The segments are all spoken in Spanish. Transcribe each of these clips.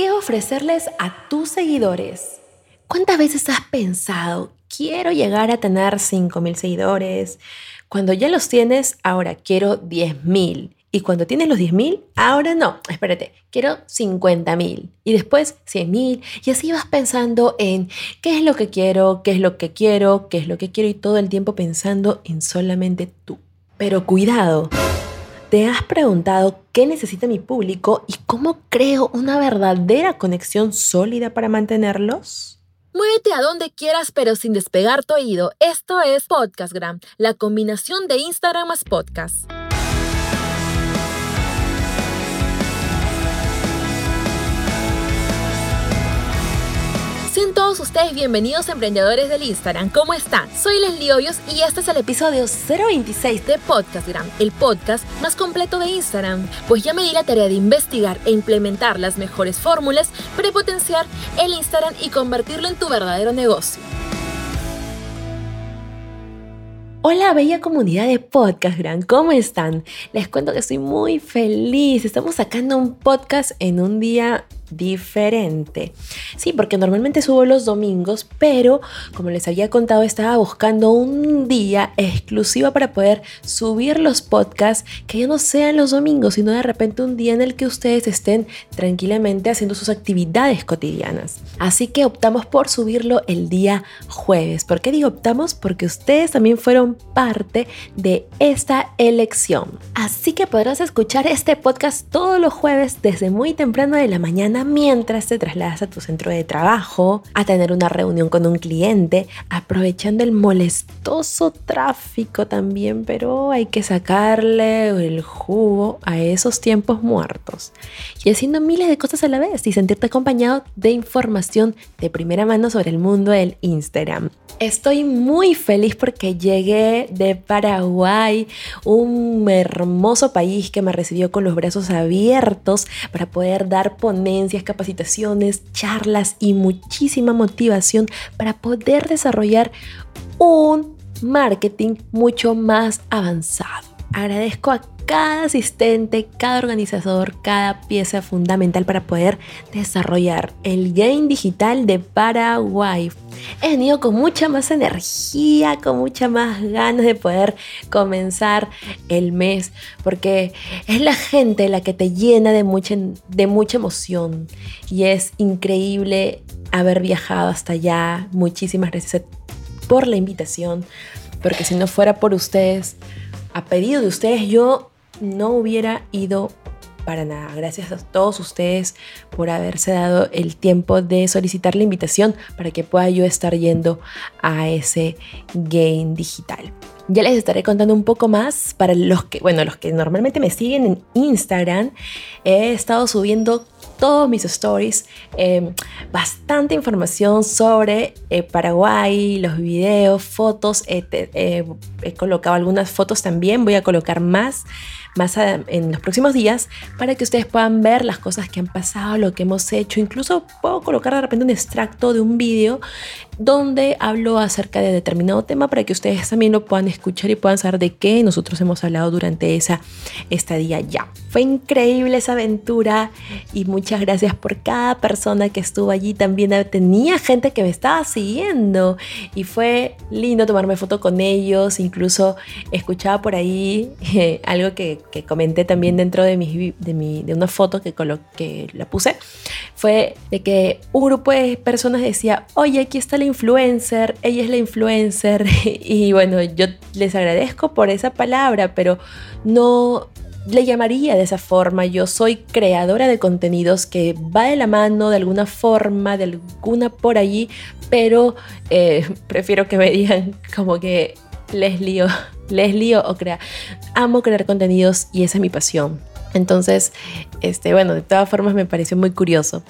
¿Qué ofrecerles a tus seguidores? ¿Cuántas veces has pensado, quiero llegar a tener 5.000 seguidores? Cuando ya los tienes, ahora quiero 10.000. Y cuando tienes los 10.000, ahora no, espérate, quiero 50.000 y después 100.000 y así vas pensando en qué es lo que quiero, qué es lo que quiero, qué es lo que quiero y todo el tiempo pensando en solamente tú. Pero cuidado, ¿Te has preguntado qué necesita mi público y cómo creo una verdadera conexión sólida para mantenerlos? Muévete a donde quieras pero sin despegar tu oído. Esto es Podcastgram, la combinación de Instagram más podcast. Ustedes bienvenidos emprendedores del Instagram. ¿Cómo están? Soy Leslie Hoyos y este es el episodio 026 de Podcastgram, el podcast más completo de Instagram. Pues ya me di la tarea de investigar e implementar las mejores fórmulas para potenciar el Instagram y convertirlo en tu verdadero negocio. Hola bella comunidad de Podcastgram, ¿cómo están? Les cuento que estoy muy feliz. Estamos sacando un podcast en un día diferente. Sí, porque normalmente subo los domingos, pero como les había contado, estaba buscando un día exclusivo para poder subir los podcasts que ya no sean los domingos, sino de repente un día en el que ustedes estén tranquilamente haciendo sus actividades cotidianas. Así que optamos por subirlo el día jueves. ¿Por qué digo optamos? Porque ustedes también fueron parte de esta elección. Así que podrás escuchar este podcast todos los jueves desde muy temprano de la mañana mientras te trasladas a tu centro de trabajo, a tener una reunión con un cliente, aprovechando el molestoso tráfico también, pero hay que sacarle el jugo a esos tiempos muertos. Y haciendo miles de cosas a la vez y sentirte acompañado de información de primera mano sobre el mundo del Instagram. Estoy muy feliz porque llegué de Paraguay, un hermoso país que me recibió con los brazos abiertos para poder dar ponencias capacitaciones, charlas y muchísima motivación para poder desarrollar un marketing mucho más avanzado. Agradezco a cada asistente, cada organizador, cada pieza fundamental para poder desarrollar el game digital de Paraguay. He venido con mucha más energía, con mucha más ganas de poder comenzar el mes, porque es la gente la que te llena de mucha, de mucha emoción y es increíble haber viajado hasta allá. Muchísimas gracias por la invitación, porque si no fuera por ustedes, a pedido de ustedes, yo no hubiera ido para nada. Gracias a todos ustedes por haberse dado el tiempo de solicitar la invitación para que pueda yo estar yendo a ese game digital. Ya les estaré contando un poco más para los que, bueno, los que normalmente me siguen en Instagram. He estado subiendo todos mis stories, em, bastante información sobre eh, Paraguay, los videos, fotos. he colocado algunas fotos también, voy a colocar más más en los próximos días para que ustedes puedan ver las cosas que han pasado, lo que hemos hecho. Incluso puedo colocar de repente un extracto de un vídeo donde hablo acerca de determinado tema para que ustedes también lo puedan escuchar y puedan saber de qué nosotros hemos hablado durante esa estadía ya. Fue increíble esa aventura y muchas gracias por cada persona que estuvo allí. También tenía gente que me estaba siguiendo y fue lindo tomarme foto con ellos. Incluso escuchaba por ahí eh, algo que, comenté también dentro de, mi, de, de una foto que, que la puse. Fue de que un grupo de personas decía, oye, aquí está la influencer, ella es la influencer. Y bueno, yo les agradezco por esa palabra, pero no le llamaría de esa forma. Yo soy creadora de contenidos que va de la mano de alguna forma, de alguna por allí, pero eh, prefiero que me digan como que les lío, les lío o crea. Amo crear contenidos y esa es mi pasión. Entonces, este, bueno, de todas formas me pareció muy curioso.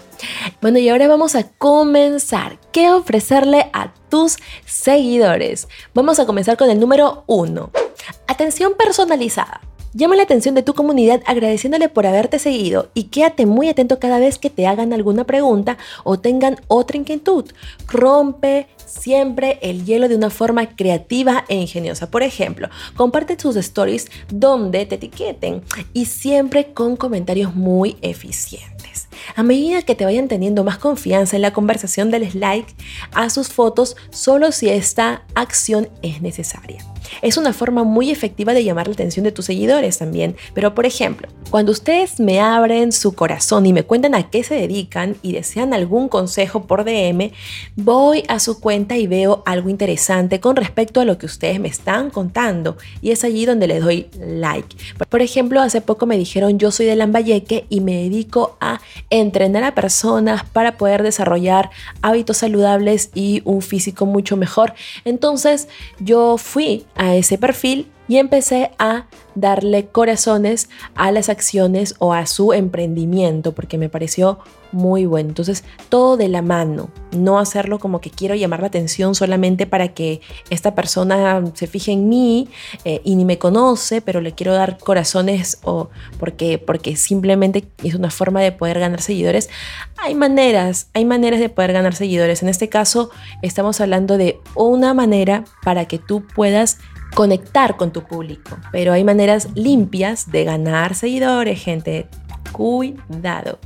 Bueno, y ahora vamos a comenzar. ¿Qué ofrecerle a tus seguidores? Vamos a comenzar con el número uno. Atención personalizada. Llama la atención de tu comunidad agradeciéndole por haberte seguido y quédate muy atento cada vez que te hagan alguna pregunta o tengan otra inquietud. Rompe siempre el hielo de una forma creativa e ingeniosa. Por ejemplo, comparte tus stories donde te etiqueten y siempre con comentarios muy eficientes. A medida que te vayan teniendo más confianza en la conversación, dales like a sus fotos solo si esta acción es necesaria. Es una forma muy efectiva de llamar la atención de tus seguidores también. Pero por ejemplo, cuando ustedes me abren su corazón y me cuentan a qué se dedican y desean algún consejo por DM, voy a su cuenta y veo algo interesante con respecto a lo que ustedes me están contando. Y es allí donde le doy like. Por ejemplo, hace poco me dijeron yo soy de Lambayeque y me dedico a entrenar a personas para poder desarrollar hábitos saludables y un físico mucho mejor. Entonces yo fui a ese perfil y empecé a darle corazones a las acciones o a su emprendimiento porque me pareció muy bueno. Entonces, todo de la mano, no hacerlo como que quiero llamar la atención solamente para que esta persona se fije en mí eh, y ni me conoce, pero le quiero dar corazones o porque, porque simplemente es una forma de poder ganar seguidores. Hay maneras, hay maneras de poder ganar seguidores. En este caso, estamos hablando de una manera para que tú puedas conectar con tu público. Pero hay maneras limpias de ganar seguidores, gente. Cuidado.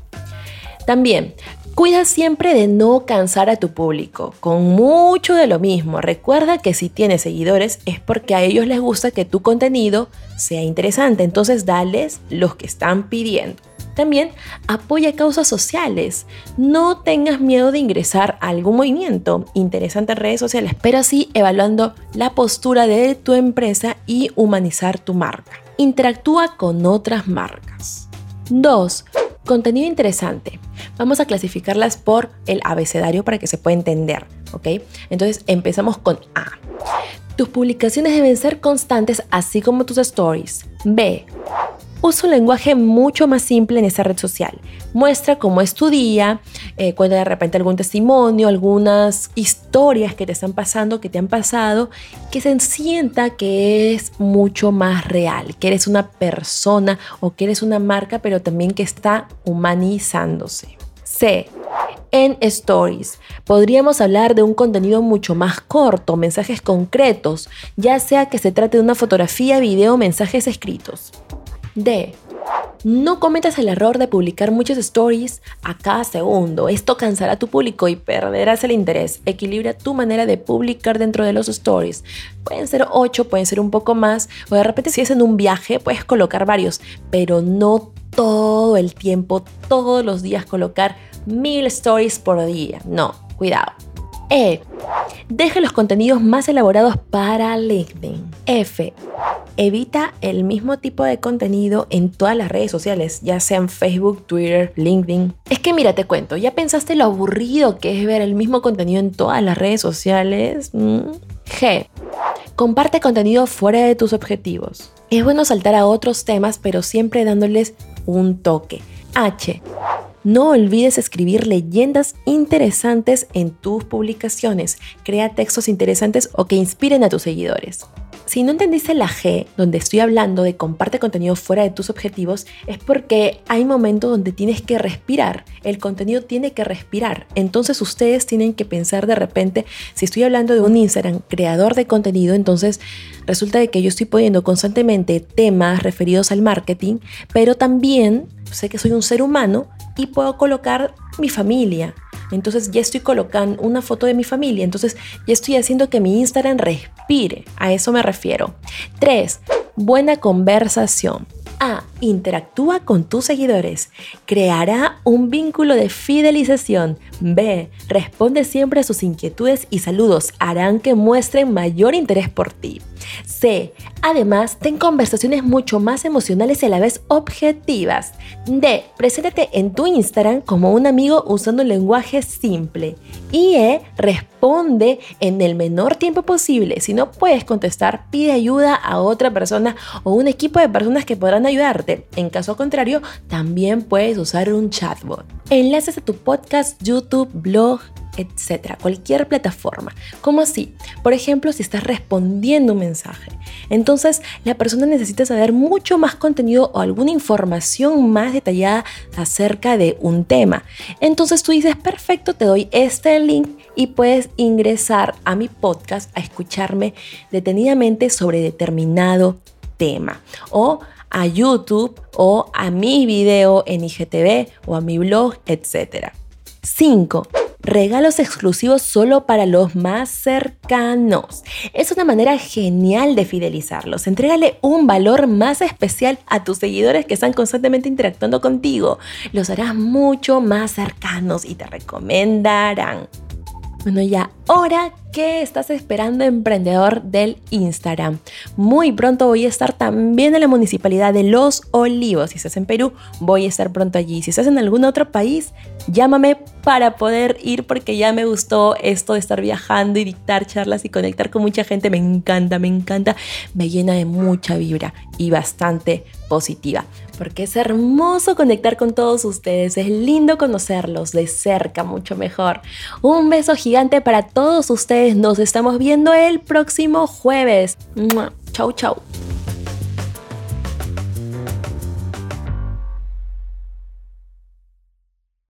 También, cuida siempre de no cansar a tu público, con mucho de lo mismo. Recuerda que si tienes seguidores es porque a ellos les gusta que tu contenido sea interesante, entonces dales los que están pidiendo. También apoya causas sociales. No tengas miedo de ingresar a algún movimiento interesante en redes sociales, pero sí evaluando la postura de tu empresa y humanizar tu marca. Interactúa con otras marcas. 2. Contenido interesante. Vamos a clasificarlas por el abecedario para que se pueda entender, ¿ok? Entonces empezamos con A. Tus publicaciones deben ser constantes así como tus stories. B. Usa un lenguaje mucho más simple en esa red social. Muestra cómo es tu día, eh, cuenta de repente algún testimonio, algunas historias que te están pasando, que te han pasado, que se sienta que es mucho más real, que eres una persona o que eres una marca, pero también que está humanizándose. C. En stories podríamos hablar de un contenido mucho más corto, mensajes concretos, ya sea que se trate de una fotografía, video mensajes escritos. D. No cometas el error de publicar muchos stories a cada segundo. Esto cansará a tu público y perderás el interés. Equilibra tu manera de publicar dentro de los stories. Pueden ser 8, pueden ser un poco más. O de repente si es en un viaje puedes colocar varios, pero no todo el tiempo, todos los días colocar mil stories por día. No, cuidado. E. Deja los contenidos más elaborados para LinkedIn. F. Evita el mismo tipo de contenido en todas las redes sociales, ya sean Facebook, Twitter, LinkedIn. Es que mira, te cuento, ¿ya pensaste lo aburrido que es ver el mismo contenido en todas las redes sociales? Mm. G. Comparte contenido fuera de tus objetivos. Es bueno saltar a otros temas, pero siempre dándoles un toque. H. No olvides escribir leyendas interesantes en tus publicaciones. Crea textos interesantes o que inspiren a tus seguidores. Si no entendiste la G, donde estoy hablando de comparte contenido fuera de tus objetivos, es porque hay momentos donde tienes que respirar. El contenido tiene que respirar. Entonces ustedes tienen que pensar de repente, si estoy hablando de un Instagram creador de contenido, entonces resulta de que yo estoy poniendo constantemente temas referidos al marketing, pero también sé que soy un ser humano y puedo colocar mi familia. Entonces ya estoy colocando una foto de mi familia. Entonces ya estoy haciendo que mi Instagram respire. A eso me refiero. 3. Buena conversación. A. Interactúa con tus seguidores. Creará un vínculo de fidelización. B. Responde siempre a sus inquietudes y saludos. Harán que muestren mayor interés por ti. C. Además, ten conversaciones mucho más emocionales y a la vez objetivas. D. Preséntate en tu Instagram como un amigo usando un lenguaje simple. Y E. Responde en el menor tiempo posible. Si no puedes contestar, pide ayuda a otra persona o un equipo de personas que podrán ayudarte. En caso contrario, también puedes usar un chatbot. Enlaces a tu podcast, YouTube, blog, etcétera, cualquier plataforma. ¿Cómo así? Por ejemplo, si estás respondiendo un mensaje. Entonces, la persona necesita saber mucho más contenido o alguna información más detallada acerca de un tema. Entonces tú dices, perfecto, te doy este link y puedes ingresar a mi podcast a escucharme detenidamente sobre determinado tema. O a YouTube o a mi video en IGTV o a mi blog, etc. 5 regalos exclusivos solo para los más cercanos. Es una manera genial de fidelizarlos. Entrégale un valor más especial a tus seguidores que están constantemente interactuando contigo. Los harás mucho más cercanos y te recomendarán. Bueno, ya, ahora, ¿qué estás esperando, emprendedor del Instagram? Muy pronto voy a estar también en la municipalidad de Los Olivos. Si estás en Perú, voy a estar pronto allí. Si estás en algún otro país, llámame para poder ir porque ya me gustó esto de estar viajando y dictar charlas y conectar con mucha gente. Me encanta, me encanta. Me llena de mucha vibra y bastante positiva. Porque es hermoso conectar con todos ustedes. Es lindo conocerlos de cerca, mucho mejor. Un beso gigante para todos ustedes. Nos estamos viendo el próximo jueves. Chau, chau.